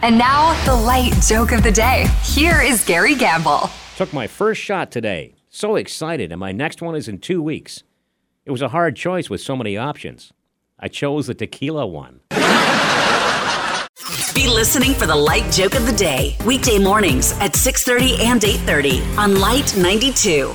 And now, the light joke of the day. Here is Gary Gamble. Took my first shot today. So excited, and my next one is in two weeks. It was a hard choice with so many options. I chose the tequila one. Be listening for the light joke of the day weekday mornings at 6:30 and 8:30 on Light 92.